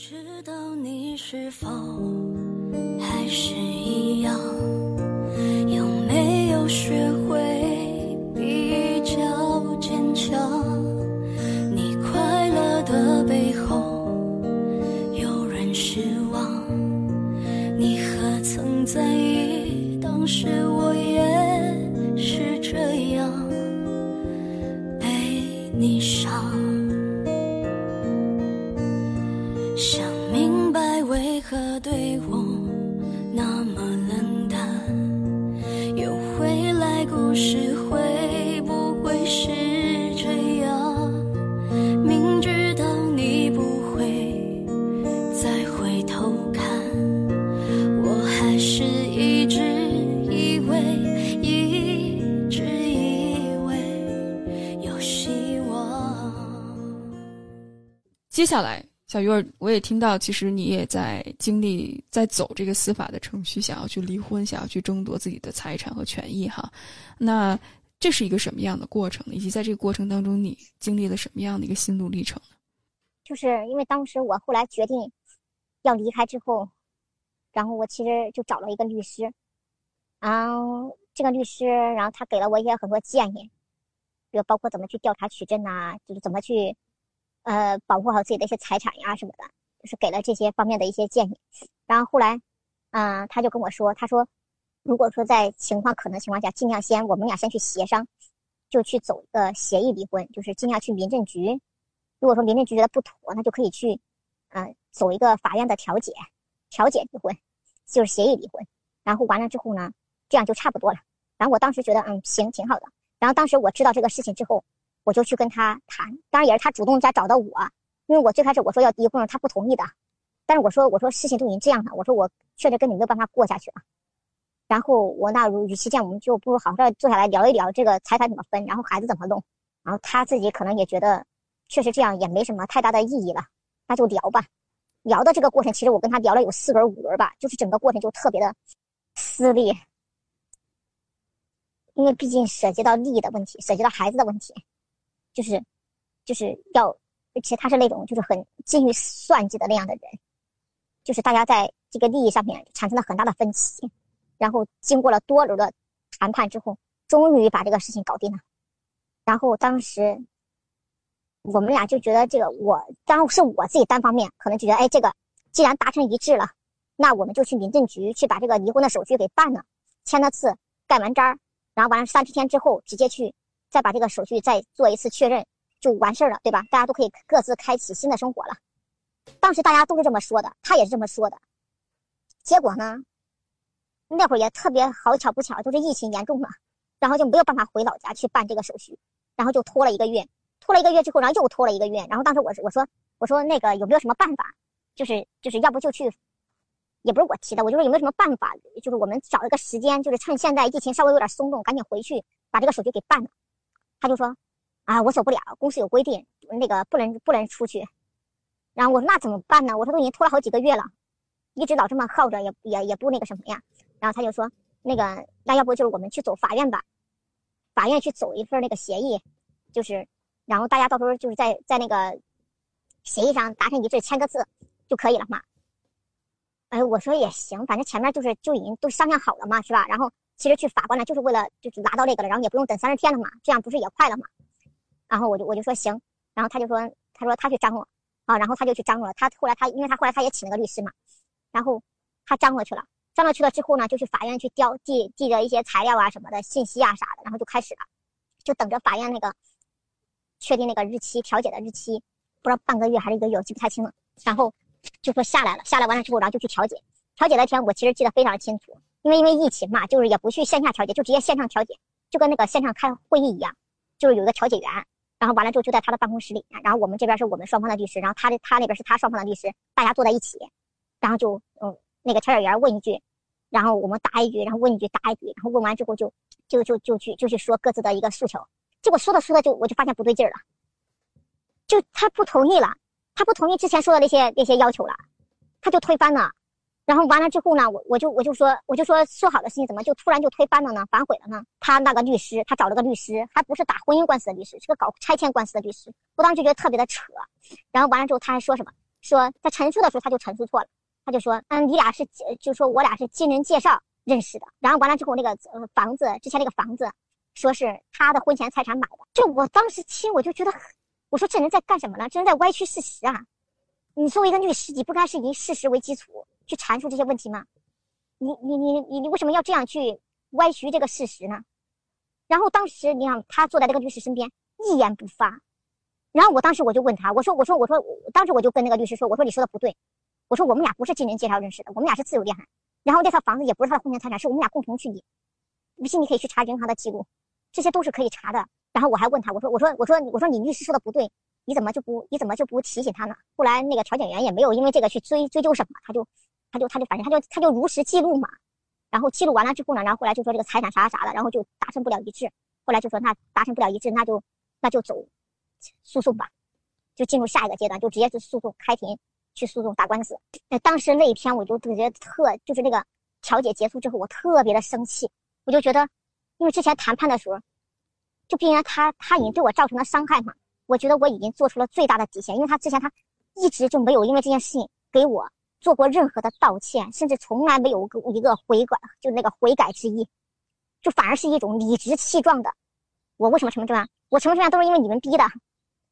知道你是否还是一样？下来，小鱼儿，我也听到，其实你也在经历，在走这个司法的程序，想要去离婚，想要去争夺自己的财产和权益，哈。那这是一个什么样的过程？以及在这个过程当中，你经历了什么样的一个心路历程？就是因为当时我后来决定要离开之后，然后我其实就找了一个律师，然后这个律师，然后他给了我一些很多建议，比如包括怎么去调查取证呐、就是怎么去呃保护好自己的一些财产呀什么的，就是给了这些方面的一些建议。然后后来，嗯、他就跟我说，他说如果说在情况可能情况下，尽量先我们俩先去协商，就去走一个协议离婚，就是尽量去民政局。如果说民政局觉得不妥，那就可以去，嗯、走一个法院的调解，调解离婚，就是协议离婚。然后完了之后呢，这样就差不多了。然后我当时觉得，嗯，行，挺好的。然后当时我知道这个事情之后，我就去跟他谈，当然也是他主动在找到我，因为我最开始我说要离婚，他不同意的。但是我说，我说事情都已经这样了，我说我确实跟你没有办法过下去了。然后我那如与其这样，我们就不如好好的坐下来聊一聊这个财产怎么分，然后孩子怎么弄。然后他自己可能也觉得，确实这样也没什么太大的意义了，那就聊吧。聊的这个过程，其实我跟他聊了有四轮五轮吧，就是整个过程就特别的撕裂，因为毕竟涉及到利益的问题，涉及到孩子的问题，就是就是要，而且他是那种就是很精于算计的那样的人，就是大家在这个利益上面产生了很大的分歧，然后经过了多轮的谈判之后，终于把这个事情搞定了。然后当时我们俩就觉得这个我，当然是我自己单方面可能就觉得，哎，这个既然达成一致了，那我们就去民政局去把这个离婚的手续给办了，签了字，盖完章，然后完了三十天之后直接去再把这个手续再做一次确认，就完事儿了，对吧？大家都可以各自开启新的生活了。当时大家都是这么说的，他也是这么说的。结果呢，那会儿也特别好巧不巧，就是疫情严重了，然后就没有办法回老家去办这个手续，然后就拖了一个月。拖了一个月之后，然后又拖了一个月。然后当时我我说我说那个有没有什么办法？就是就是要不就去，也不是我提的，我就说有没有什么办法？就是我们找一个时间，就是趁现在疫情稍微有点松动，赶紧回去把这个手续给办了。他就说啊，我走不了，公司有规定，那个不能不能出去。然后我说那怎么办呢？我说都已经拖了好几个月了，一直老这么耗着，也也也不那个什么呀。然后他就说那个那要不就是我们去走法院吧，法院去走一份那个协议，就是。然后大家到时候就是在在那个协议上达成一致，签个字就可以了嘛。哎，我说也行，反正前面就是就已经都商量好了嘛，是吧？然后其实去法官呢，就是为了就是拿到这个了，然后也不用等三十天了嘛，这样不是也快了嘛？然后我就我就说行，然后他就说他说他去张罗啊，然后他就去张罗了。他后来他因为他后来他也请了个律师嘛，然后他张罗去了，张罗去了之后呢，就去法院去调递递的一些材料啊什么的信息啊啥的，然后就开始了，就等着法院那个。确定那个日期，调解的日期，不知道半个月还是一个月，我记不太清了。然后就说下来了，下来完了之后，然后就去调解。调解那天我其实记得非常清楚，因为因为疫情嘛，就是也不去线下调解，就直接线上调解，就跟那个线上开会议一样，就是有一个调解员，然后完了之后就在他的办公室里面，然后我们这边是我们双方的律师，然后他的他那边是他双方的律师，大家坐在一起，然后就嗯那个调解员问一句，然后我们答一句，然后问一句答一句，然后问完之后就就就就去就去说各自的一个诉求。结果说着说着就我就发现不对劲了，就他不同意了，他不同意之前说的那些那些要求了，他就推翻了。然后完了之后呢，我我就我就说我就说说好的事情怎么就突然就推翻了呢？反悔了呢？他那个律师他找了个律师，还不是打婚姻官司的律师，是个搞拆迁官司的律师。我当时就觉得特别的扯。然后完了之后他还说什么？说在陈述的时候他就陈述错了，他就说，嗯，你俩是就说我俩是经人介绍认识的，然后完了之后那个呃房子之前那个房子，说是他的婚前财产买的，就我当时听我就觉得，我说这人在干什么呢？这人在歪曲事实啊！你作为一个律师，你不该是以事实为基础去阐述这些问题吗？你你你你你为什么要这样去歪曲这个事实呢？然后当时你想他坐在那个律师身边一言不发，然后我当时我就问他，我说我说我说，当时我就跟那个律师说，我说你说的不对，我说我们俩不是经人介绍认识的，我们俩是自由恋爱，然后这套房子也不是他的婚前财产，是我们俩共同去理，不信你可以去查银行的记录，这些都是可以查的。然后我还问他，我说我说我说我说你律师说的不对，你怎么就不你怎么就不提醒他呢？后来那个调解员也没有因为这个去追追究什么，他就。他就他就反正他就他就如实记录嘛，然后记录完了之后呢，然后后来就说这个财产啥啥的，然后就达成不了一致，后来就说那达成不了一致，那就那就走诉讼吧，就进入下一个阶段，就直接是诉讼开庭去诉讼打官司。那当时那一天我就感觉特就是那个调解结束之后，我特别的生气，我就觉得因为之前谈判的时候，就毕竟他他已经对我造成了伤害嘛，我觉得我已经做出了最大的底线，因为他之前他一直就没有因为这件事情给我。做过任何的道歉，甚至从来没有一个悔改，就那个悔改之意，就反而是一种理直气壮的。我为什么成这样？我成这样都是因为你们逼的，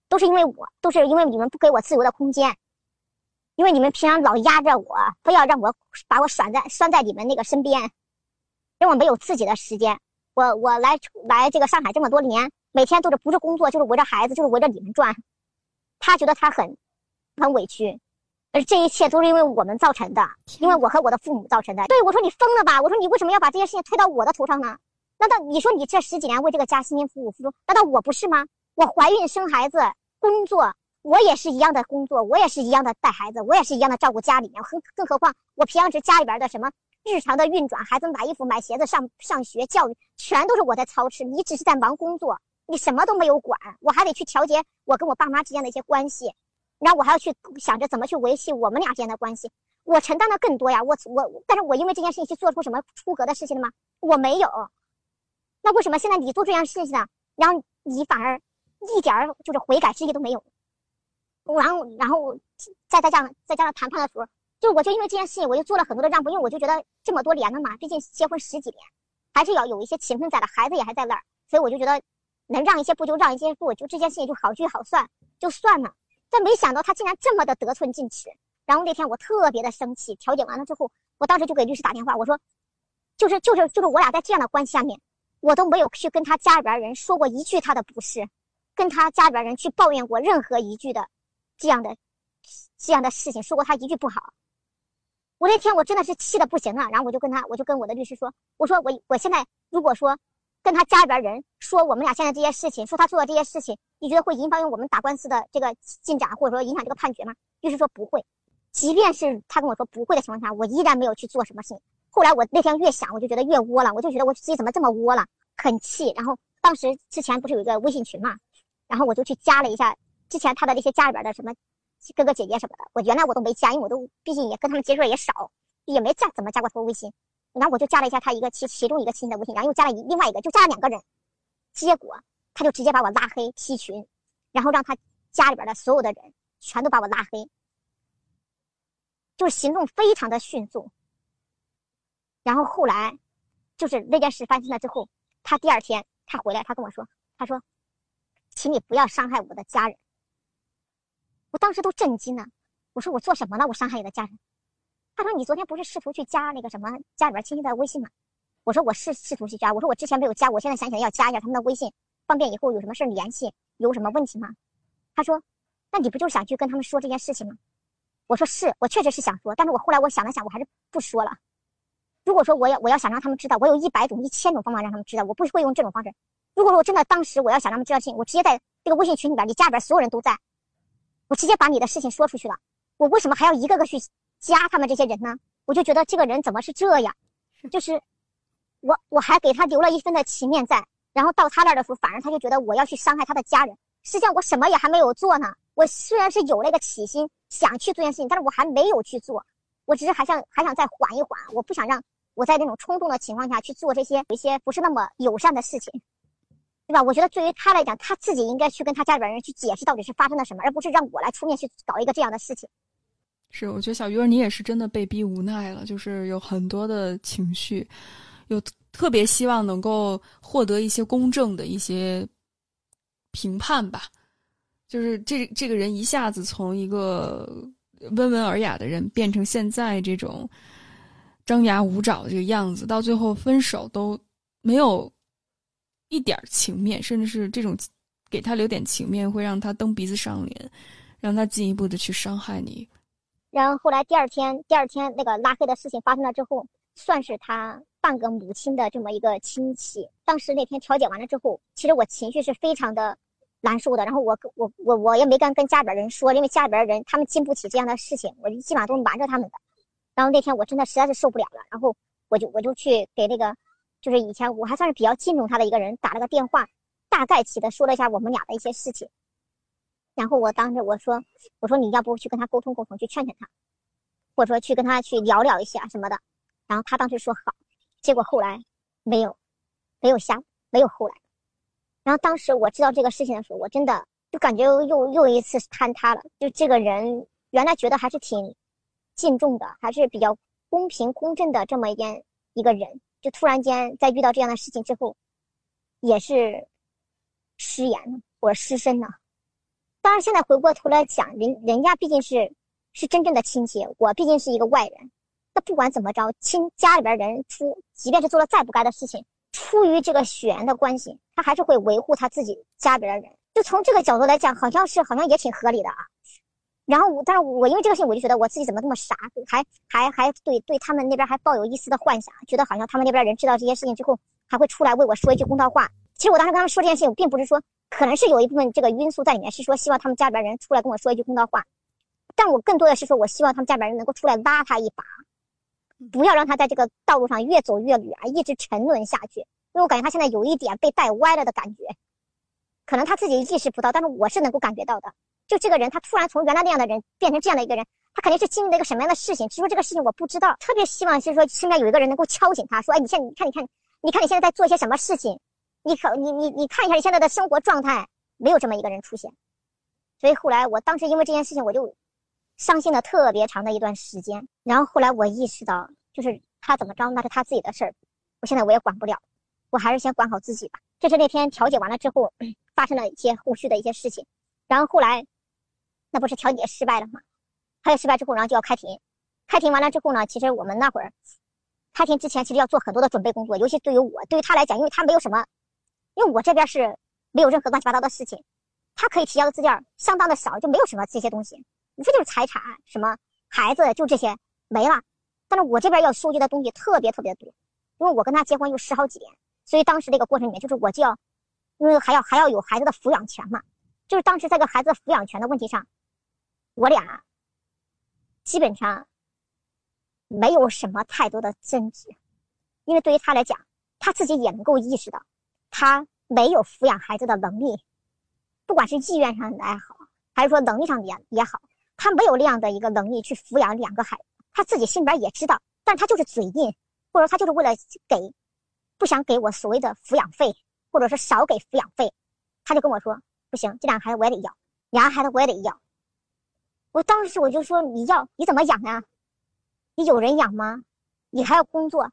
都是因为我，都是因为你们不给我自由的空间，因为你们平常老压着我，非要让我把我拴在拴在你们那个身边，让我没有自己的时间。我我来来这个上海这么多年，每天都是不是工作就是围着孩子，就是围着你们转。他觉得他很很委屈。而这一切都是因为我们造成的，因为我和我的父母造成的。对我说：“你疯了吧？”我说：“你为什么要把这些事情推到我的头上呢？难道你说你这十几年为这个家辛辛苦苦付出，难道我不是吗？我怀孕生孩子，工作，我也是一样的工作，我也是一样的带孩子，我也是一样的照顾家里面。更更何况我平常时家里边的什么日常的运转，孩子买衣服、买鞋子、上上学、教育，全都是我在操持。你只是在忙工作，你什么都没有管，我还得去调节我跟我爸妈之间的一些关系。”然后我还要去想着怎么去维系我们俩之间的关系，我承担的更多呀。我我，但是我因为这件事情去做出什么出格的事情了吗？我没有。那为什么现在你做这件事情呢？然后你反而一点儿就是悔改之意都没有？然后然后再再加上再加上谈判的时候，就我就因为这件事情，我就做了很多的让步，因为我就觉得这么多年了嘛，毕竟结婚十几年，还是要有一些情分在的，孩子也还在那儿，所以我就觉得能让一些步就让一些步，就这件事情就好聚好散，就算了。但没想到他竟然这么的得寸进尺，然后那天我特别的生气。调解完了之后，我当时就给律师打电话，我说，就是就是就是我俩在这样的关系下面，我都没有去跟他家里边人说过一句他的不是，跟他家里边人去抱怨过任何一句的这样的这样的事情，说过他一句不好。我那天我真的是气的不行了，然后我就跟他，我就跟我的律师说，我说我我现在如果说。跟他家里边人说我们俩现在这些事情，说他做的这些事情，你觉得会影响我们打官司的这个进展，或者说影响这个判决吗？律师说不会，即便是他跟我说不会的情况下，我依然没有去做什么事情。后来我那天越想，我就觉得越窝了，我就觉得我自己怎么这么窝了，很气。然后当时之前不是有一个微信群嘛，然后我就去加了一下之前他的那些家里边的什么哥哥姐姐什么的，我原来我都没加，因为我都毕竟也跟他们接触也少，也没加怎么加过他微信。然后我就加了一下他一个其其中一个亲的微信，然后又加了一另外一个，就加了两个人，结果他就直接把我拉黑踢群，然后让他家里边的所有的人全都把我拉黑，就是行动非常的迅速。然后后来，就是那件事发生了之后，他第二天他回来，他跟我说，他说，请你不要伤害我的家人。我当时都震惊了，我说我做什么了？我伤害你的家人？他说：“你昨天不是试图去加那个什么家里边亲戚的微信吗？”我说：“我是试图去加。”我说：“我之前没有加，我现在想起来要加一下他们的微信，方便以后有什么事联系。有什么问题吗？”他说：“那你不就是想去跟他们说这件事情吗？”我说：“是我确实是想说，但是我后来我想了想，我还是不说了。如果说我要我要想让他们知道，我有一百种、一千种方法让他们知道，我不会用这种方式。如果说我真的当时我要想让他们知道事情，我直接在这个微信群里边，你家里边所有人都在，我直接把你的事情说出去了。我为什么还要一个个去？”加他们这些人呢，我就觉得这个人怎么是这样？就是我我还给他留了一分的情面在，然后到他那儿的时候，反而他就觉得我要去伤害他的家人。实际上我什么也还没有做呢。我虽然是有那个起心想去做件事情，但是我还没有去做。我只是还想还想再缓一缓，我不想让我在那种冲动的情况下去做这些有一些不是那么友善的事情，对吧？我觉得对于他来讲，他自己应该去跟他家里边人去解释到底是发生了什么，而不是让我来出面去搞一个这样的事情。是，我觉得小鱼儿你也是真的被逼无奈了，就是有很多的情绪，有特别希望能够获得一些公正的一些评判吧。就是这这个人一下子从一个温文尔雅的人变成现在这种张牙舞爪的这个样子，到最后分手都没有一点情面，甚至是这种给他留点情面，会让他蹬鼻子上脸，让他进一步的去伤害你。然后后来第二天，第二天那个拉黑的事情发生了之后，算是他半个母亲的这么一个亲戚。当时那天调解完了之后，其实我情绪是非常的难受的。然后我我我我也没敢跟家里边人说，因为家里边人他们经不起这样的事情，我就基本上都瞒着他们的。然后那天我真的实在是受不了了，然后我就我就去给那个，就是以前我还算是比较敬重他的一个人打了个电话，大概起的说了一下我们俩的一些事情。然后我当时我说，我说你要不去跟他沟通沟通，去劝劝他，或者说去跟他去聊聊一下什么的。然后他当时说好，结果后来没有，没有下，没有后来。然后当时我知道这个事情的时候，我真的就感觉又又一次坍塌了。就这个人原来觉得还是挺敬重的，还是比较公平公正的这么一件一个人，就突然间在遇到这样的事情之后，也是失言了或者失身了。当然，现在回过头来讲，人人家毕竟是是真正的亲戚，我毕竟是一个外人。那不管怎么着，亲家里边人出，即便是做了再不该的事情，出于这个血缘的关系，他还是会维护他自己家里边的人。就从这个角度来讲，好像是好像也挺合理的啊。然后我，但是我因为这个事情，我就觉得我自己怎么这么傻，还还还对对他们那边还抱有一丝的幻想，觉得好像他们那边人知道这些事情之后，还会出来为我说一句公道话。其实我当时跟他们说这件事情，并不是说。可能是有一部分这个因素在里面，是说希望他们家里边人出来跟我说一句公道话，但我更多的是说我希望他们家里边人能够出来拉他一把，不要让他在这个道路上越走越远，一直沉沦下去。因为我感觉他现在有一点被带歪了的感觉，可能他自己意识不到，但是我是能够感觉到的。就这个人，他突然从原来那样的人变成这样的一个人，他肯定是经历了一个什么样的事情？其实说这个事情我不知道。特别希望是说身边有一个人能够敲醒他，说：“哎，你现在你看，你看，你看你现在在做一些什么事情？”你可你你你看一下你现在的生活状态，没有这么一个人出现，所以后来我当时因为这件事情，我就伤心了特别长的一段时间。然后后来我意识到，就是他怎么着那是他自己的事儿，我现在我也管不了，我还是先管好自己吧。这是那天调解完了之后发生了一些后续的一些事情，然后后来那不是调解失败了吗？调解失败之后，然后就要开庭，开庭完了之后呢，其实我们那会儿开庭之前其实要做很多的准备工作，尤其对于我，对于他来讲，因为他没有什么。因为我这边是没有任何乱七八糟的事情，他可以提交的资料相当的少，就没有什么这些东西，无非就是财产、什么孩子，就这些没了。但是我这边要收集的东西特别特别多，因为我跟他结婚有十好几年，所以当时这个过程里面，就是我就要，因为还要还要有孩子的抚养权嘛，就是当时在个孩子抚养权的问题上，我俩基本上没有什么太多的争执，因为对于他来讲，他自己也能够意识到。他没有抚养孩子的能力，不管是意愿上的也好，还是说能力上的也也好，他没有那样的一个能力去抚养两个孩子。他自己心里边也知道，但他就是嘴硬，或者说他就是为了给，不想给我所谓的抚养费，或者是少给抚养费，他就跟我说不行，这两个孩子我也得要，两个孩子我也得要。我当时我就说你要你怎么养呀？你有人养吗？你还要工作，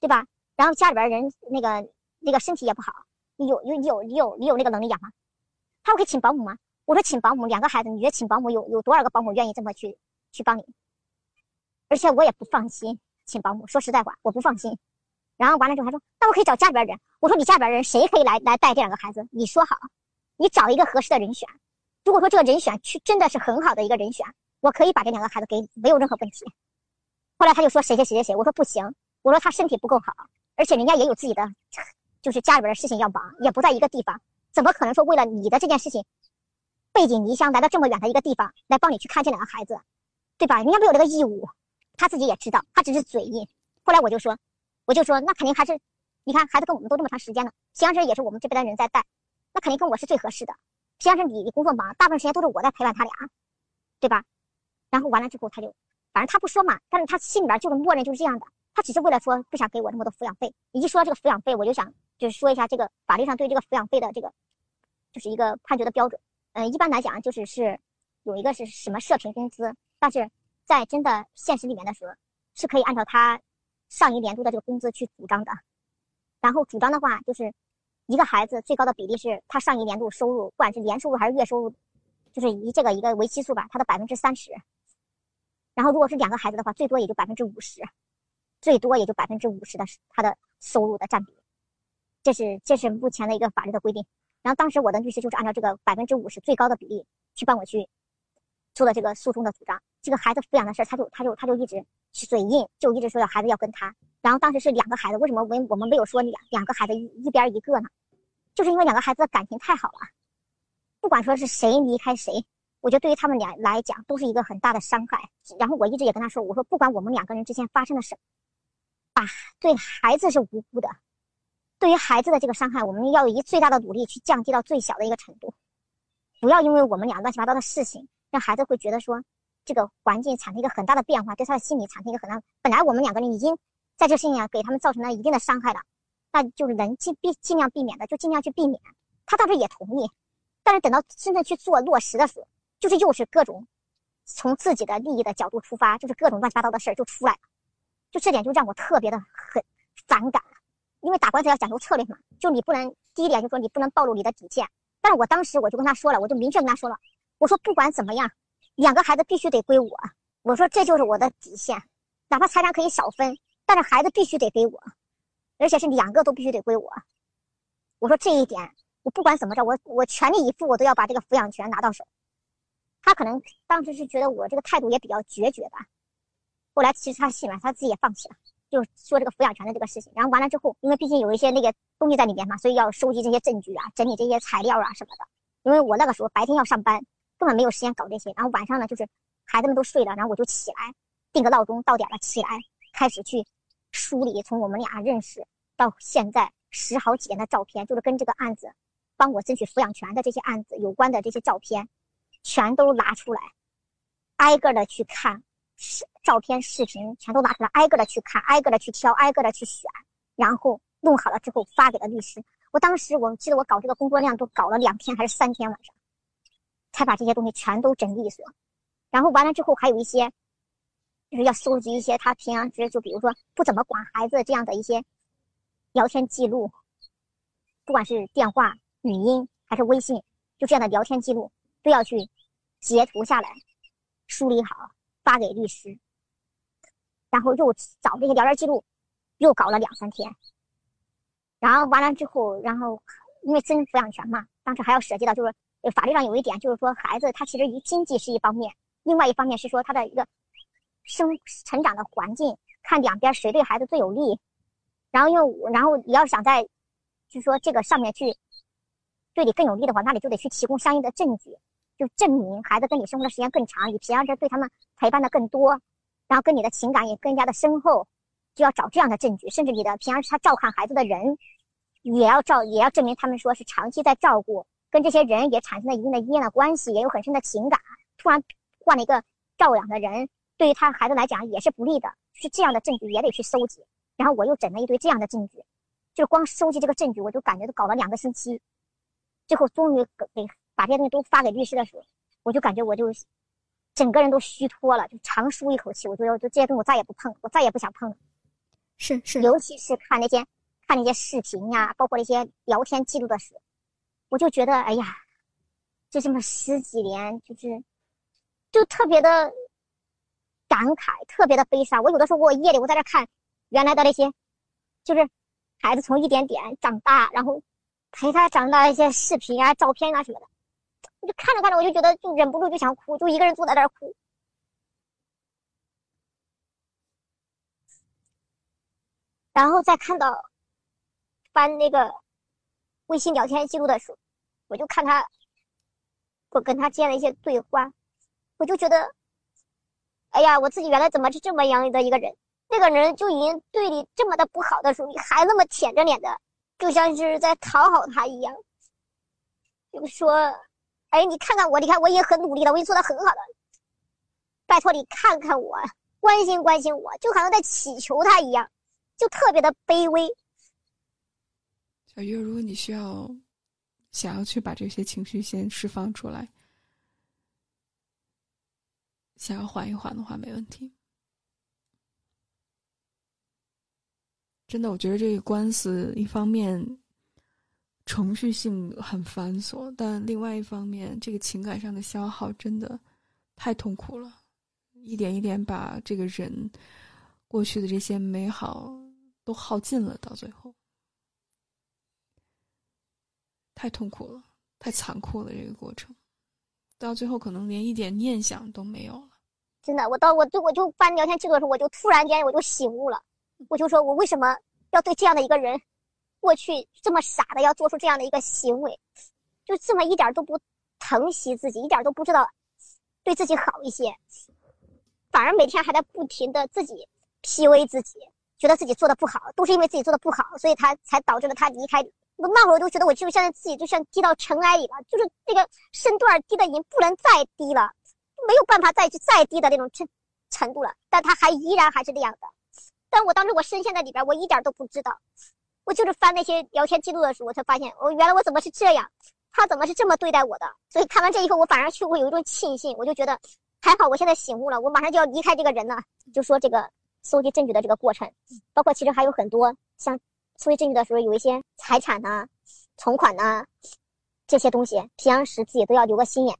对吧？然后家里边人那个。那个身体也不好，你有有你有你有你有那个能力养吗？他说可以请保姆吗？我说请保姆，两个孩子，你觉得请保姆有有多少个保姆愿意这么去去帮你？而且我也不放心请保姆，说实在话，我不放心。然后完了之后还说，那我可以找家里边人。我说你家里边人谁可以来来带这两个孩子？你说好，你找一个合适的人选。如果说这个人选去真的是很好的一个人选，我可以把这两个孩子给你，没有任何问题。后来他就说谁谁谁谁谁，我说不行，我说他身体不够好，而且人家也有自己的。就是家里边的事情要忙，也不在一个地方，怎么可能说为了你的这件事情，背井离乡来到这么远的一个地方来帮你去看这两个孩子，对吧？人家没有这个义务，他自己也知道，他只是嘴硬。后来我就说，我就说那肯定还是，你看孩子跟我们都这么长时间了，实际上这也是我们这边的人在带，那肯定跟我是最合适的。实际上是你工作忙，大部分时间都是我在陪伴他俩，对吧？然后完了之后他就，反正他不说嘛，但是他心里边就是默认就是这样的，他只是为了说不想给我那么多抚养费。一说到这个抚养费，我就想。就是说一下这个法律上对这个抚养费的这个，就是一个判决的标准。嗯，一般来讲就是是有一个是什么社平工资，但是在真的现实里面的时候，是可以按照他上一年度的这个工资去主张的。然后主张的话，就是一个孩子最高的比例是他上一年度收入，不管是年收入还是月收入，就是以这个一个为基数吧，他的百分之三十。然后如果是两个孩子的话，最多也就百分之五十，最多也就百分之五十的他的收入的占比。这是这是目前的一个法律的规定。然后当时我的律师就是按照这个百分之五十最高的比例去帮我去做了这个诉讼的主张。这个孩子抚养的事，他就他就他就一直嘴硬，就一直说要孩子要跟他。然后当时是两个孩子，为什么我我们没有说两两个孩子一一边一个呢？就是因为两个孩子的感情太好了，不管说是谁离开谁，我觉得对于他们俩来讲都是一个很大的伤害。然后我一直也跟他说，我说不管我们两个人之间发生了什么，啊，对孩子是无辜的。对于孩子的这个伤害，我们要以最大的努力去降低到最小的一个程度，不要因为我们俩乱七八糟的事情，让孩子会觉得说这个环境产生一个很大的变化，对他的心理产生一个很大。本来我们两个人已经在这事情上给他们造成了一定的伤害了，那就是能尽避尽量避免的就尽量去避免。他当时也同意，但是等到真正去做落实的时候，就是又是各种从自己的利益的角度出发，就是各种乱七八糟的事儿就出来了，就这点就让我特别的很反感。因为打官司要讲究策略嘛，就你不能第一点就说你不能暴露你的底线。但是我当时我就跟他说了，我就明确跟他说了，我说不管怎么样，两个孩子必须得归我。我说这就是我的底线，哪怕财产可以少分，但是孩子必须得给我，而且是两个都必须得归我。我说这一点，我不管怎么着，我我全力以赴，我都要把这个抚养权拿到手。他可能当时是觉得我这个态度也比较决绝吧，后来其实他信了，他自己也放弃了。就说这个抚养权的这个事情，然后完了之后，因为毕竟有一些那个东西在里面嘛，所以要收集这些证据啊，整理这些材料啊什么的。因为我那个时候白天要上班，根本没有时间搞这些。然后晚上呢，就是孩子们都睡了，然后我就起来，定个闹钟，到点了起来，开始去梳理从我们俩认识到现在十好几年的照片，就是跟这个案子帮我争取抚养权的这些案子有关的这些照片，全都拿出来，挨个的去看。视照片、视频全都拿出来，挨个的去看，挨个的去挑，挨个的去选，然后弄好了之后发给了律师。我当时我记得我搞这个工作量都搞了两天还是三天晚上，才把这些东西全都整利索。然后完了之后还有一些，就是要搜集一些他平常时就比如说不怎么管孩子这样的一些聊天记录，不管是电话、语音还是微信，就这样的聊天记录都要去截图下来，梳理好。发给律师，然后又找这些聊天记录，又搞了两三天。然后完了之后，然后因为争抚养权嘛，当时还要涉及到就是法律上有一点，就是说孩子他其实经济是一方面，另外一方面是说他的一个生成长的环境，看两边谁对孩子最有利。然后因为然后你要想在，就是说这个上面去对你更有利的话，那你就得去提供相应的证据。就证明孩子跟你生活的时间更长，你平常是对他们陪伴的更多，然后跟你的情感也更加的深厚，就要找这样的证据。甚至你的平常是他照看孩子的人，也要照也要证明他们说是长期在照顾，跟这些人也产生了一定的依恋的关系，也有很深的情感。突然换了一个照养的人，对于他孩子来讲也是不利的。是这样的证据也得去搜集。然后我又整了一堆这样的证据，就光收集这个证据，我就感觉都搞了两个星期，最后终于给给。把这些东西都发给律师的时候，我就感觉我就整个人都虚脱了，就长舒一口气。我觉得就这些东西我再也不碰，我再也不想碰了。是是，尤其是看那些看那些视频呀，包括那些聊天记录的时候，我就觉得哎呀，就这么十几年，就是就特别的感慨，特别的悲伤。我有的时候我夜里我在这看原来的那些，就是孩子从一点点长大，然后陪他长大一些视频啊、照片啊什么的。就看着看着，我就觉得就忍不住就想哭，就一个人坐在那儿哭。然后再看到翻那个微信聊天记录的时候，我就看他，我跟他建了一些对话，我就觉得，哎呀，我自己原来怎么是这么样的一个人？那个人就已经对你这么的不好的时候，你还那么舔着脸的，就像是在讨好他一样，就说。哎，你看看我，你看我已经很努力了，我已经做的很好了。拜托你看看我，关心关心我，就好像在祈求他一样，就特别的卑微。小月，如果你需要想要去把这些情绪先释放出来，想要缓一缓的话，没问题。真的，我觉得这个官司一方面程序性很繁琐，但另外一方面，这个情感上的消耗真的太痛苦了，一点一点把这个人过去的这些美好都耗尽了，到最后太痛苦了，太残酷了，这个过程到最后可能连一点念想都没有了。真的，我到我就我就翻聊天记录的时候，我就突然间我就醒悟了。我就说，我为什么要对这样的一个人，过去这么傻的要做出这样的一个行为，就这么一点都不疼惜自己，一点都不知道对自己好一些，反而每天还在不停的自己 PUA 自己，觉得自己做的不好，都是因为自己做的不好，所以他才导致了他离开。我那会儿我都觉得，我就现在自己就像低到尘埃里了，就是那个身段低的已经不能再低了，没有办法再去再低的那种程程度了，但他还依然还是那样的。但我当时我深陷在里边，我一点都不知道。我就是翻那些聊天记录的时候，我才发现，我原来我怎么是这样，他怎么是这么对待我的。所以看完这以后，我反而去会有一种庆幸，我就觉得还好，我现在醒悟了，我马上就要离开这个人了。就说这个搜集证据的这个过程，包括其实还有很多像搜集证据的时候，有一些财产呐、存款呐这些东西，平常时自己都要留个心眼，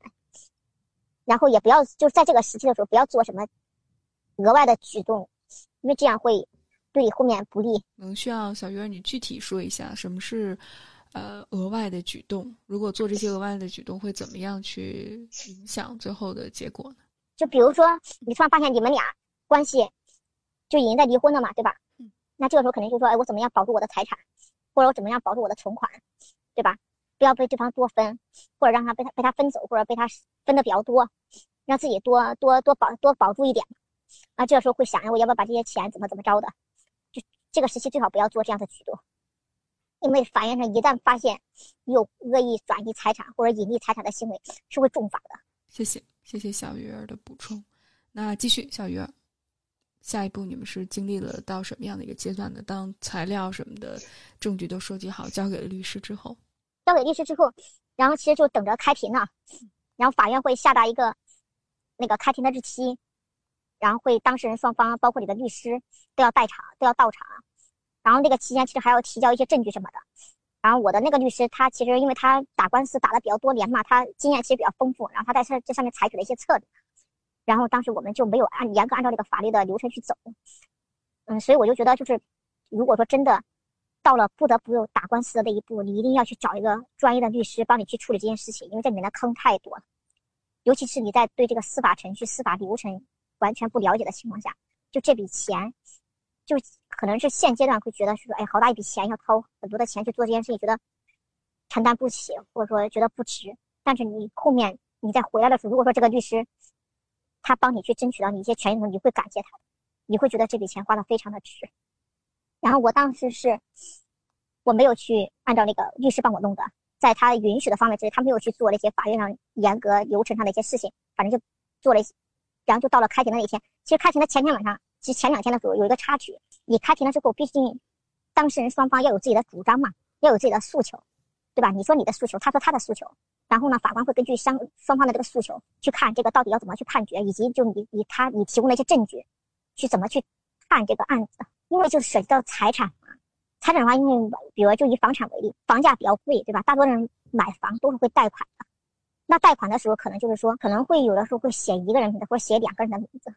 然后也不要就是在这个时期的时候不要做什么额外的举动。因为这样会对你后面不利。能需要小鱼儿你具体说一下什么是呃额外的举动？如果做这些额外的举动，会怎么样去影响最后的结果呢？就比如说，你突然发现你们俩关系就已经在离婚了嘛，对吧？嗯。那这个时候肯定就说，哎，我怎么样保住我的财产，或者我怎么样保住我的存款，对吧？不要被对方多分，或者让他被他被他分走，或者被他分的比较多，让自己多多多保多保住一点。啊，这个时候会想，哎我要不要把这些钱怎么怎么着的？就这个时期最好不要做这样的举动，因为法院上一旦发现你有恶意转移财产或者隐匿财产的行为，是会重罚的。谢谢，谢谢小鱼儿的补充。那继续，小鱼儿，下一步你们是经历了到什么样的一个阶段呢？当材料什么的证据都收集好，交给了律师之后，交给律师之后，然后其实就等着开庭呢，然后法院会下达一个那个开庭的日期。然后会当事人双方，包括你的律师都要在场，都要到场。然后那个期间其实还要提交一些证据什么的。然后我的那个律师，他其实因为他打官司打的比较多年嘛，他经验其实比较丰富。然后他在这这上面采取了一些策略。然后当时我们就没有按严格按照这个法律的流程去走。嗯，所以我就觉得，就是如果说真的到了不得不打官司的那一步，你一定要去找一个专业的律师帮你去处理这件事情，因为这里面的坑太多了。尤其是你在对这个司法程序、司法流程。完全不了解的情况下，就这笔钱，就可能是现阶段会觉得是说，哎，好大一笔钱，要掏很多的钱去做这件事情，觉得承担不起，或者说觉得不值。但是你后面你再回来的时候，如果说这个律师他帮你去争取到你一些权益的时候，你会感谢他，你会觉得这笔钱花的非常的值。然后我当时是，我没有去按照那个律师帮我弄的，在他允许的范围之内，他没有去做那些法院上严格流程上的一些事情，反正就做了一些。然后就到了开庭的那一天。其实开庭的前天晚上，其实前两天的时候有一个插曲。你开庭的时候，毕竟当事人双方要有自己的主张嘛，要有自己的诉求，对吧？你说你的诉求，他说他的诉求，然后呢，法官会根据相双方的这个诉求去看这个到底要怎么去判决，以及就你你他你提供的一些证据，去怎么去判这个案子。因为就涉及到财产嘛，财产的话，因为比如就以房产为例，房价比较贵，对吧？大多人买房都是会贷款的。那贷款的时候，可能就是说，可能会有的时候会写一个人名字，或者写两个人的名字。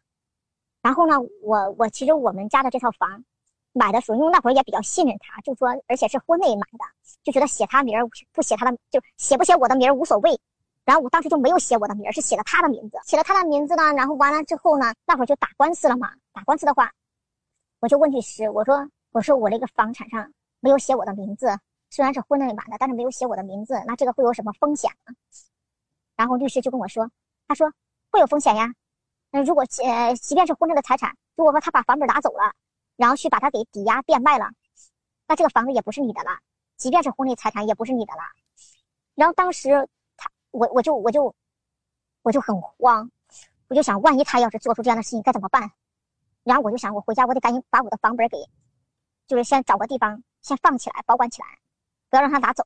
然后呢，我我其实我们家的这套房买的时候，因为那会儿也比较信任他，就说而且是婚内买的，就觉得写他名儿不写他的，就写不写我的名儿无所谓。然后我当时就没有写我的名儿，是写了他的名字，写了他的名字呢。然后完了之后呢，那会儿就打官司了嘛。打官司的话，我就问律师，我说我说我那个房产上没有写我的名字，虽然是婚内买的，但是没有写我的名字，那这个会有什么风险呢？然后律师就跟我说：“他说会有风险呀，嗯，如果呃，即便是婚内的财产，如果说他把房本拿走了，然后去把它给抵押变卖了，那这个房子也不是你的了。即便是婚内财产，也不是你的了。然后当时他，我我就我就我就很慌，我就想，万一他要是做出这样的事情，该怎么办？然后我就想，我回家我得赶紧把我的房本给，就是先找个地方先放起来，保管起来，不要让他拿走。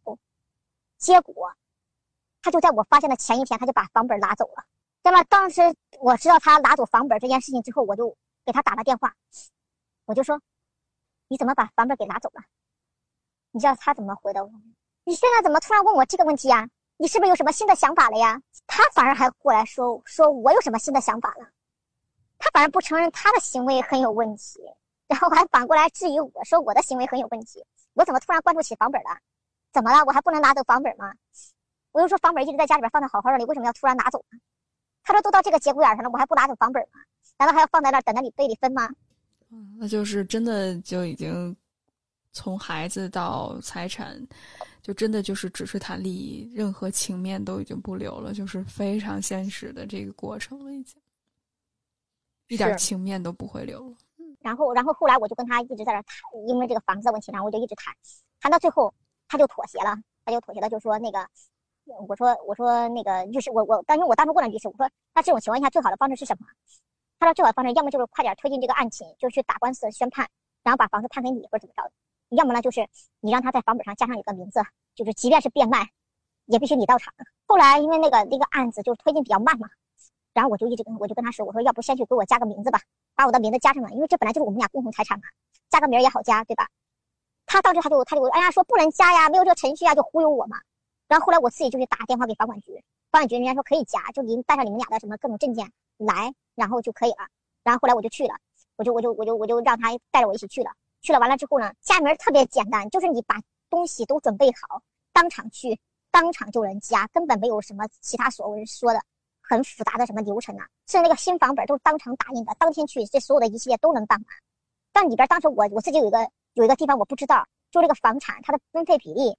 结果。”他就在我发现的前一天，他就把房本拿走了。那么当时我知道他拿走房本这件事情之后，我就给他打了电话，我就说：“你怎么把房本给拿走了？”你知道他怎么回的我？你现在怎么突然问我这个问题呀？你是不是有什么新的想法了呀？他反而还过来说说我有什么新的想法了，他反而不承认他的行为很有问题，然后还反过来质疑我说我的行为很有问题。我怎么突然关注起房本了？怎么了？我还不能拿走房本吗？我又说房本一直在家里边放的好好的，你为什么要突然拿走呢？他说都到这个节骨眼上了，我还不拿走房本吗？难道还要放在那儿等着你背里分吗？嗯，那就是真的就已经从孩子到财产，就真的就是只是谈利益，任何情面都已经不留了，就是非常现实的这个过程了，已经一点情面都不会留了。然后，然后后来我就跟他一直在那谈，因为这个房子的问题，然后我就一直谈，谈到最后他就妥协了，他就妥协了，就说那个。我说我说那个律师，我我当时我当时问了律师，我说那这种情况下最好的方式是什么？他说最好的方式要么就是快点推进这个案情，就去打官司宣判，然后把房子判给你或者怎么着；要么呢就是你让他在房本上加上你的名字，就是即便是变卖，也必须你到场。后来因为那个那个案子就推进比较慢嘛，然后我就一直跟我就跟他说，我说要不先去给我加个名字吧，把我的名字加上了，因为这本来就是我们俩共同财产嘛，加个名也好加，对吧？他当时他就他就哎呀说不能加呀，没有这个程序啊，就忽悠我嘛。然后后来我自己就去打电话给房管局，房管局人家说可以加，就您带上你们俩的什么各种证件来，然后就可以了。然后后来我就去了，我就我就我就我就让他带着我一起去了。去了完了之后呢，加名特别简单，就是你把东西都准备好，当场去，当场就能加，根本没有什么其他所谓说的很复杂的什么流程啊。甚至那个新房本都是当场打印的，当天去，这所有的一系列都能办完。但里边当时我我自己有一个有一个地方我不知道，就这个房产它的分配比例。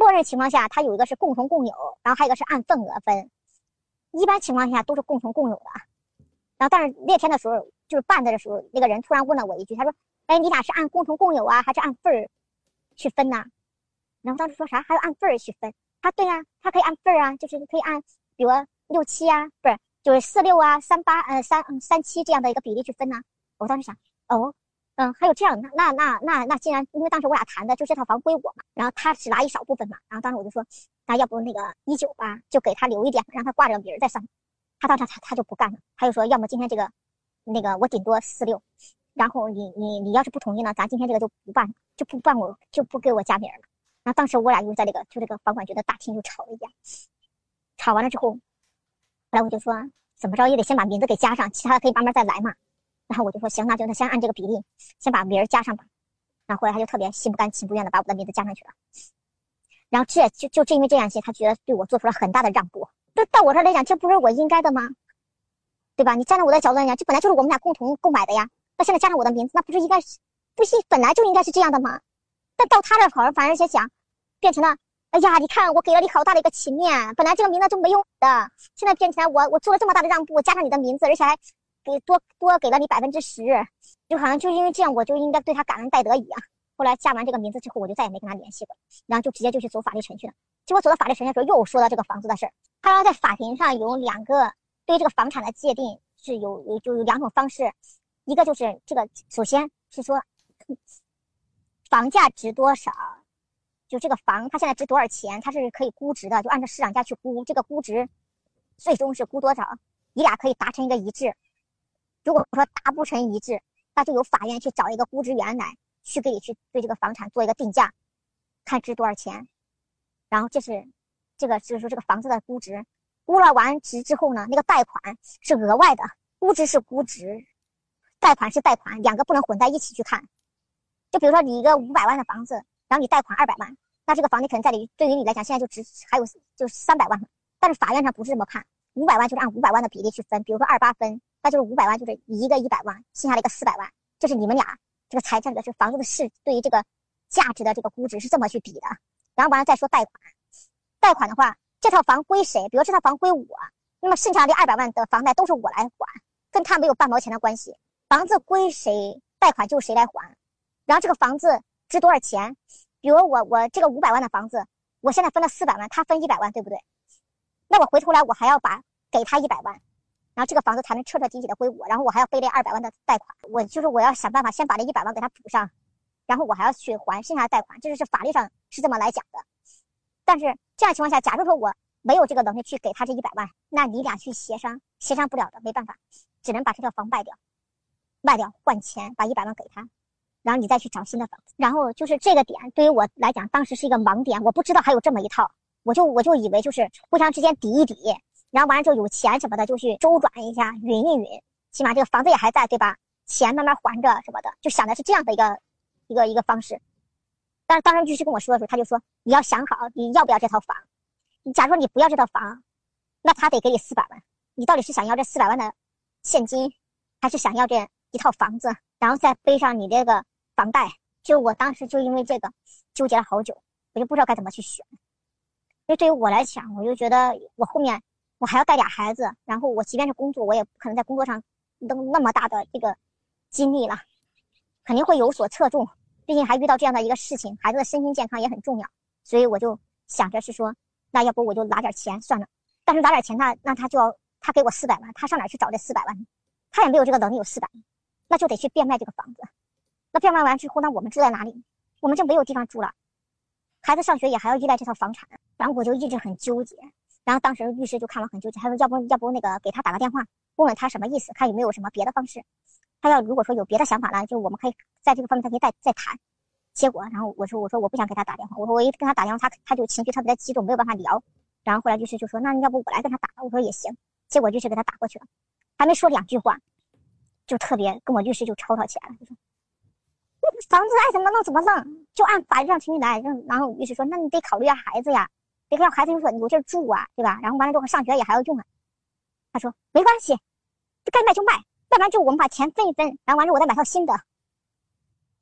默认情况下，它有一个是共同共有，然后还有一个是按份额分。一般情况下都是共同共有的。然后，但是那天的时候，就是办的的时候，那个人突然问了我一句，他说：“哎，你俩是按共同共有啊，还是按份儿去分呢？”然后当时说啥？还要按份儿去分？他对啊，他可以按份儿啊，就是可以按，比如六七啊，不是，就是四六啊，三八呃三三七这样的一个比例去分呢。我当时想，哦。嗯，还有这样，那那那那那，既然因为当时我俩谈的就这套房归我嘛，然后他只拿一少部分嘛，然后当时我就说，那要不那个一九吧，就给他留一点，让他挂着名儿再上。他当时他他就不干了，他就说，要么今天这个，那个我顶多四六，然后你你你要是不同意呢，咱今天这个就不办，就不办我就不给我加名了。然后当时我俩就在这个就这个房管局的大厅就吵了一架，吵完了之后，后来我就说，怎么着也得先把名字给加上，其他的可以慢慢再来嘛。然后我就说行，那就先按这个比例，先把名儿加上吧。然后后来他就特别心不甘情不愿的把我的名字加上去了。然后这就就正因为这样些，他觉得对我做出了很大的让步。这到我这儿来讲，这不是我应该的吗？对吧？你站在我的角度来讲，这本来就是我们俩共同购买的呀。那现在加上我的名字，那不是应该是不是本来就应该是这样的吗？但到他这好像反而先想变成了，哎呀，你看我给了你好大的一个情面，本来这个名字就没用的，现在变成了我我做了这么大的让步，加上你的名字，而且还。给多多给了你百分之十，就好像就因为这样，我就应该对他感恩戴德一样。后来加完这个名字之后，我就再也没跟他联系过，然后就直接就去走法律程序了。结果走到法律程序的时候，又说到这个房子的事儿。他说在法庭上有两个对于这个房产的界定是有有就有两种方式，一个就是这个首先是说房价值多少，就这个房它现在值多少钱，它是可以估值的，就按照市场价去估，这个估值最终是估多少，你俩可以达成一个一致。如果说达不成一致，那就由法院去找一个估值员来，去给你去对这个房产做一个定价，看值多少钱。然后这是这个就是说这个房子的估值，估了完值之后呢，那个贷款是额外的，估值是估值，贷款是贷款，两个不能混在一起去看。就比如说你一个五百万的房子，然后你贷款二百万，那这个房子可能在你对于你来讲现在就值还有就是三百万了，但是法院上不是这么看，五百万就是按五百万的比例去分，比如说二八分。那就是五百万，就是一个一百万，剩下的一个四百万，这是你们俩这个财产的，是房子的市对于这个价值的这个估值是这么去比的。然后完了再说贷款，贷款的话，这套房归谁？比如这套房归我，那么剩下的二百万的房贷都是我来还，跟他没有半毛钱的关系。房子归谁，贷款就是谁来还。然后这个房子值多少钱？比如我我这个五百万的房子，我现在分了四百万，他分一百万，对不对？那我回头来我还要把给他一百万。然后这个房子才能彻彻底底的归我，然后我还要背那二百万的贷款，我就是我要想办法先把这一百万给他补上，然后我还要去还剩下的贷款，这就是法律上是这么来讲的。但是这样情况下，假如说我没有这个能力去给他这一百万，那你俩去协商，协商不了的，没办法，只能把这套房卖掉，卖掉换钱，把一百万给他，然后你再去找新的房子。然后就是这个点，对于我来讲，当时是一个盲点，我不知道还有这么一套，我就我就以为就是互相之间抵一抵，然后完了之后有钱什么的就去周转一下，匀一匀，起码这个房子也还在，对吧？钱慢慢还着什么的，就想的是这样的一个一个一个方式。但是当时律师跟我说的时候，他就说你要想好你要不要这套房。你假如说你不要这套房，那他得给你四百万。你到底是想要这四百万的现金，还是想要这一套房子，然后再背上你这个房贷？就我当时就因为这个纠结了好久，我就不知道该怎么去选。因为对于我来讲，我就觉得我后面我还要带俩孩子，然后我即便是工作，我也不可能在工作上弄那么大的这个精力了，肯定会有所侧重。毕竟还遇到这样的一个事情，孩子的身心健康也很重要，所以我就想着是说，那要不我就拿点钱算了。但是拿点钱，那那他就要他给我四百万，他上哪去找这四百万？他也没有这个能力有四百万，那就得去变卖这个房子。那变卖完之后，那我们住在哪里？我们就没有地方住了，孩子上学也还要依赖这套房产。然后我就一直很纠结。然后当时律师就看了很纠结，他说要不要不那个给他打个电话，问问他什么意思，看有没有什么别的方式。他要如果说有别的想法了，就我们可以在这个方面再可以再再谈。结果，然后我说我说我不想给他打电话，我说我一跟他打电话，他他就情绪特别的激动，没有办法聊。然后后来律师就说，那要不我来跟他打吧？我说也行。结果律师给他打过去了，还没说两句话，就特别跟我律师就吵吵起来了，就说房子爱怎么弄怎么弄，就按法律上程序来。然后律师说，那你得考虑下孩子呀，别让孩子就说你有这住啊，对吧？然后完了之后上学也还要用啊。他说没关系，该卖就卖。卖完之后我们把钱分一分，然后完了之后我再买套新的。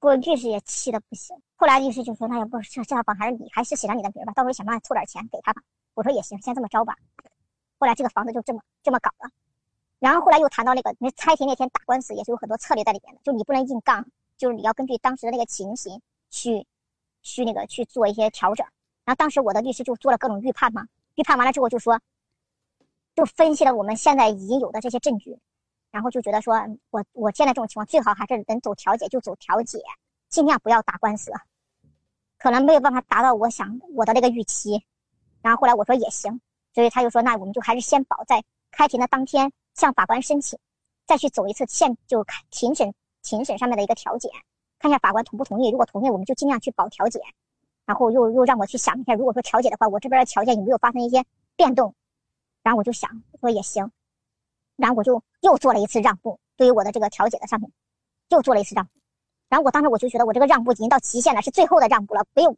我律师也气的不行。后来律师就说：“那要不这这套房还是你还是写上你的名吧，到时候想办法凑点钱给他吧。”我说：“也行，先这么着吧。”后来这个房子就这么这么搞了。然后后来又谈到那个那拆庭那天打官司也是有很多策略在里面的，就你不能硬杠，就是你要根据当时的那个情形去去那个去做一些调整。然后当时我的律师就做了各种预判嘛，预判完了之后就说，就分析了我们现在已经有的这些证据。然后就觉得说，我我现在这种情况最好还是能走调解就走调解，尽量不要打官司，可能没有办法达到我想我的那个预期。然后后来我说也行，所以他就说那我们就还是先保在开庭的当天向法官申请，再去走一次现就开庭审庭审上面的一个调解，看一下法官同不同意。如果同意，我们就尽量去保调解。然后又又让我去想一下，如果说调解的话，我这边的条件有没有发生一些变动？然后我就想说也行。然后我就又做了一次让步，对于我的这个调解的上面，又做了一次让步。然后我当时我就觉得我这个让步已经到极限了，是最后的让步了，没有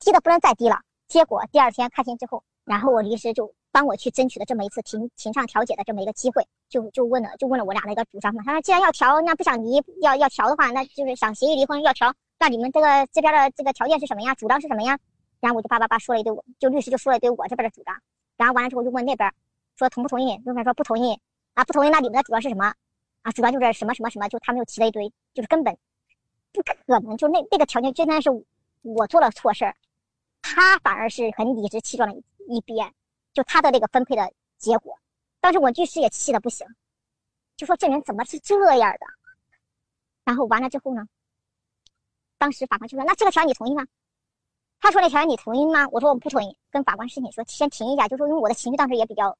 低的不能再低了。结果第二天开庭之后，然后我律师就帮我去争取了这么一次庭庭上调解的这么一个机会，就就问了就问了我俩的一个主张嘛。他说既然要调，那不想离要要调的话，那就是想协议离婚要调，那你们这个这边的这个条件是什么呀？主张是什么呀？然后我就叭叭叭说了一堆，我就律师就说了一堆我这边的主张。然后完了之后就问那边说同不同意？那边说不同意。啊，不同意，那你们的主要是什么？啊，主要就是什么什么什么，就他们又提了一堆，就是根本不可能，就那那个条件，真的是我做了错事儿，他反而是很理直气壮的一边，就他的那个分配的结果，当时我律师也气的不行，就说这人怎么是这样的？然后完了之后呢，当时法官就说，那这个条你同意吗？他说那条你同意吗？我说我不同意，跟法官申请说先停一下，就说因为我的情绪当时也比较。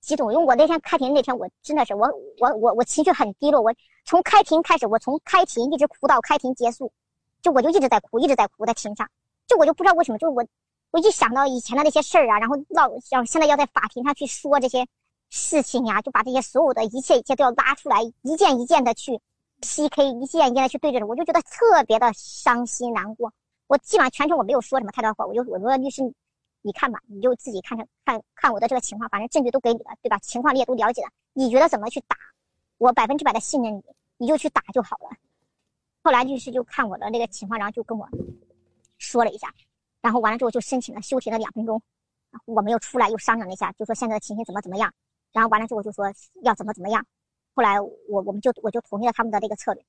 激动，因为我那天开庭那天，我真的是我我我我情绪很低落。我从开庭开始，我从开庭一直哭到开庭结束，就我就一直在哭，一直在哭在庭上。就我就不知道为什么，就是我我一想到以前的那些事儿啊，然后老要现在要在法庭上去说这些事情呀，就把这些所有的一切一切都要拉出来，一件一件的去 PK，一件一件的去对着，我就觉得特别的伤心难过。我基本上全程我没有说什么太多话，我就我说律师。你看吧，你就自己看看看看我的这个情况，反正证据都给你了，对吧？情况你也都了解了，你觉得怎么去打？我百分之百的信任你，你就去打就好了。后来律师就看我的那个情况，然后就跟我说了一下，然后完了之后就申请了休庭了两分钟，我们又出来又商量了一下，就说现在的情形怎么怎么样，然后完了之后就说要怎么怎么样。后来我我们就我就同意了他们的这个策略，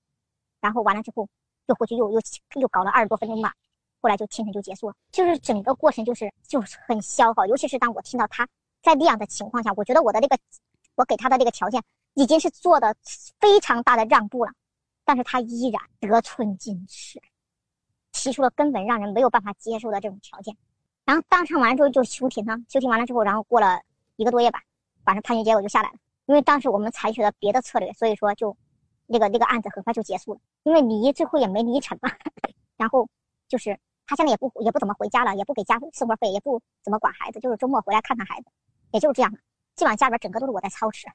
然后完了之后又回去又又又搞了二十多分钟吧。后来就庭审就结束了，就是整个过程就是就是很消耗，尤其是当我听到他在那样的情况下，我觉得我的那个我给他的这个条件已经是做的非常大的让步了，但是他依然得寸进尺，提出了根本让人没有办法接受的这种条件。然后当场完了之后就休庭了，休庭完了之后，然后过了一个多月吧，反正判决结果就下来了。因为当时我们采取了别的策略，所以说就那个那个案子很快就结束了。因为离最后也没离成嘛，然后就是他现在也不也不怎么回家了，也不给家生活费，也不怎么管孩子，就是周末回来看看孩子，也就是这样。基本上家里边整个都是我在操持。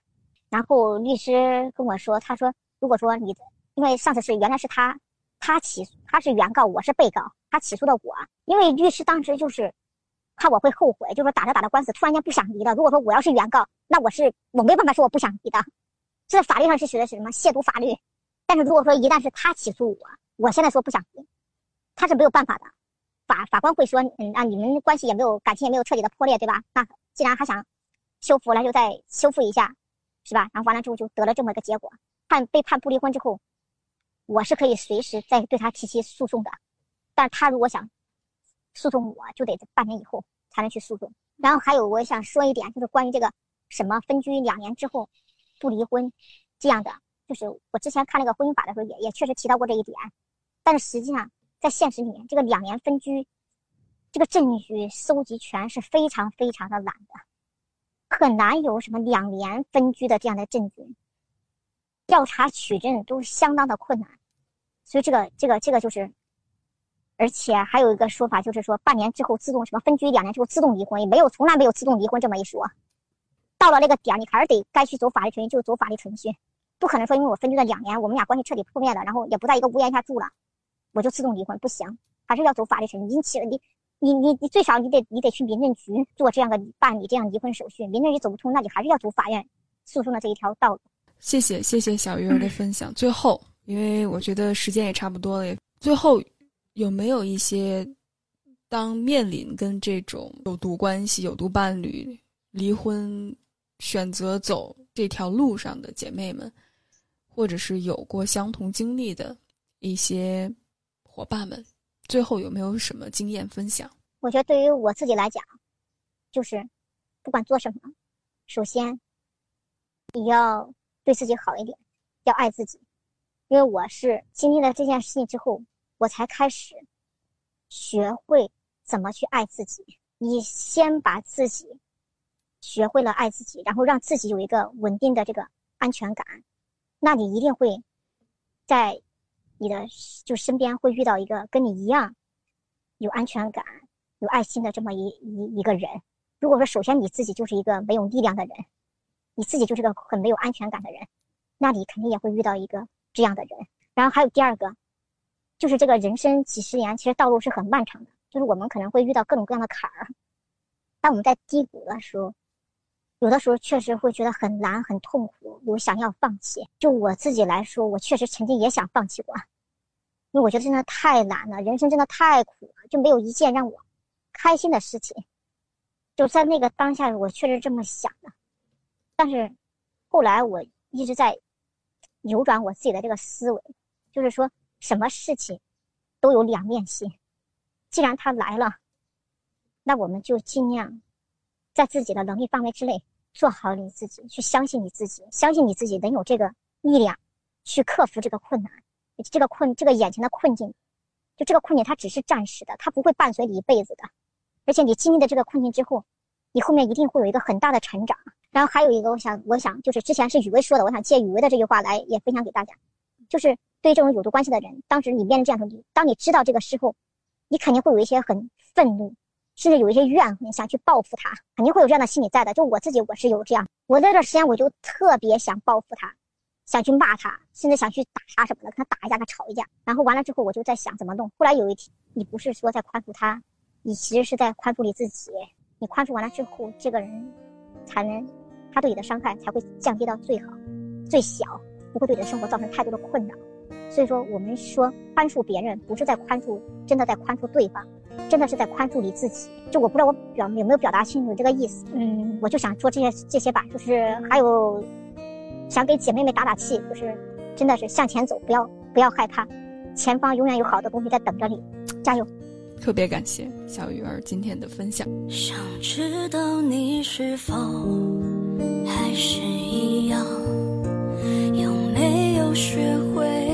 然后律师跟我说，他说如果说你因为上次是原来是他他起诉他是原告，我是被告，他起诉的我，因为律师当时就是。怕我会后悔，就说打着打着官司，突然间不想离了。如果说我要是原告，那我是我没办法说我不想离的，这法律上是学的是什么亵渎法律。但是如果说一旦是他起诉我，我现在说不想离，他是没有办法的。法法官会说，嗯啊，你们关系也没有感情也没有彻底的破裂，对吧？那既然还想修复，那就再修复一下，是吧？然后完了之后就得了这么一个结果，判被判不离婚之后，我是可以随时再对他提起诉讼的。但是他如果想诉讼，我就得半年以后。才能去诉讼。然后还有，我想说一点，就是关于这个什么分居两年之后不离婚这样的，就是我之前看那个婚姻法的时候，也也确实提到过这一点。但是实际上，在现实里面，这个两年分居，这个证据收集权是非常非常的懒的，很难有什么两年分居的这样的证据，调查取证都相当的困难。所以这个这个这个就是。而且还有一个说法，就是说半年之后自动什么分居，两年之后自动离婚，也没有从来没有自动离婚这么一说。到了那个点儿，你还是得该去走法律程序就走法律程序，不可能说因为我分居了两年，我们俩关系彻底破灭了，然后也不在一个屋檐下住了，我就自动离婚，不行，还是要走法律程序。你起你你你你最少你得你得去民政局做这样的办理这样离婚手续，民政局走不通，那你还是要走法院诉讼的这一条道路。谢谢谢谢小鱼儿的分享。最后，因为我觉得时间也差不多了，也最后。有没有一些当面临跟这种有毒关系、有毒伴侣离婚，选择走这条路上的姐妹们，或者是有过相同经历的一些伙伴们，最后有没有什么经验分享？我觉得对于我自己来讲，就是不管做什么，首先你要对自己好一点，要爱自己，因为我是经历了这件事情之后。我才开始学会怎么去爱自己。你先把自己学会了爱自己，然后让自己有一个稳定的这个安全感，那你一定会在你的就身边会遇到一个跟你一样有安全感、有爱心的这么一一一个人。如果说首先你自己就是一个没有力量的人，你自己就是个很没有安全感的人，那你肯定也会遇到一个这样的人。然后还有第二个。就是这个人生几十年，其实道路是很漫长的。就是我们可能会遇到各种各样的坎儿，当我们在低谷的时候，有的时候确实会觉得很难、很痛苦，有想要放弃。就我自己来说，我确实曾经也想放弃过，因为我觉得真的太难了，人生真的太苦了，就没有一件让我开心的事情。就在那个当下，我确实这么想的。但是后来我一直在扭转我自己的这个思维，就是说。什么事情都有两面性，既然他来了，那我们就尽量在自己的能力范围之内做好你自己，去相信你自己，相信你自己能有这个力量去克服这个困难，这个困这个眼前的困境，就这个困境它只是暂时的，它不会伴随你一辈子的，而且你经历的这个困境之后，你后面一定会有一个很大的成长。然后还有一个，我想，我想就是之前是雨薇说的，我想借雨薇的这句话来也分享给大家，就是。对这种有毒关系的人，当时你面对这样的你，当你知道这个事后，你肯定会有一些很愤怒，甚至有一些怨恨，想去报复他，肯定会有这样的心理在的。就我自己，我是有这样，我那段时间我就特别想报复他，想去骂他，甚至想去打他什么的，跟他打一架，跟他吵一架。然后完了之后，我就在想怎么弄。后来有一天，你不是说在宽恕他，你其实是在宽恕你自己。你宽恕完了之后，这个人才能，他对你的伤害才会降低到最好、最小，不会对你的生活造成太多的困扰。所以说，我们说宽恕别人，不是在宽恕，真的在宽恕对方，真的是在宽恕你自己。就我不知道我表有没有表达清楚这个意思。嗯，我就想说这些这些吧，就是还有想给姐妹们打打气，就是真的是向前走，不要不要害怕，前方永远有好的东西在等着你，加油！特别感谢小鱼儿今天的分享。想知道你是否还是一样，有没有学会？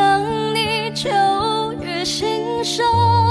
想你就越心伤。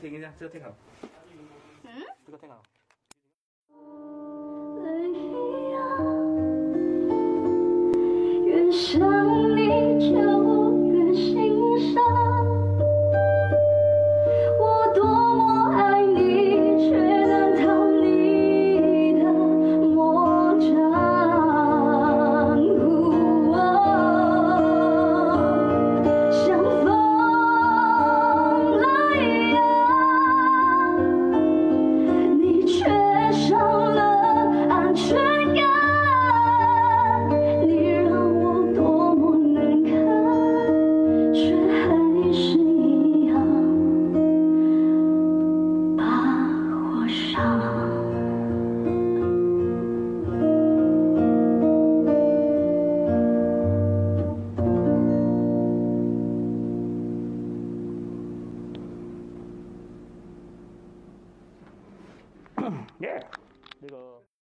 听一下，这个听好。嗯，这个听好。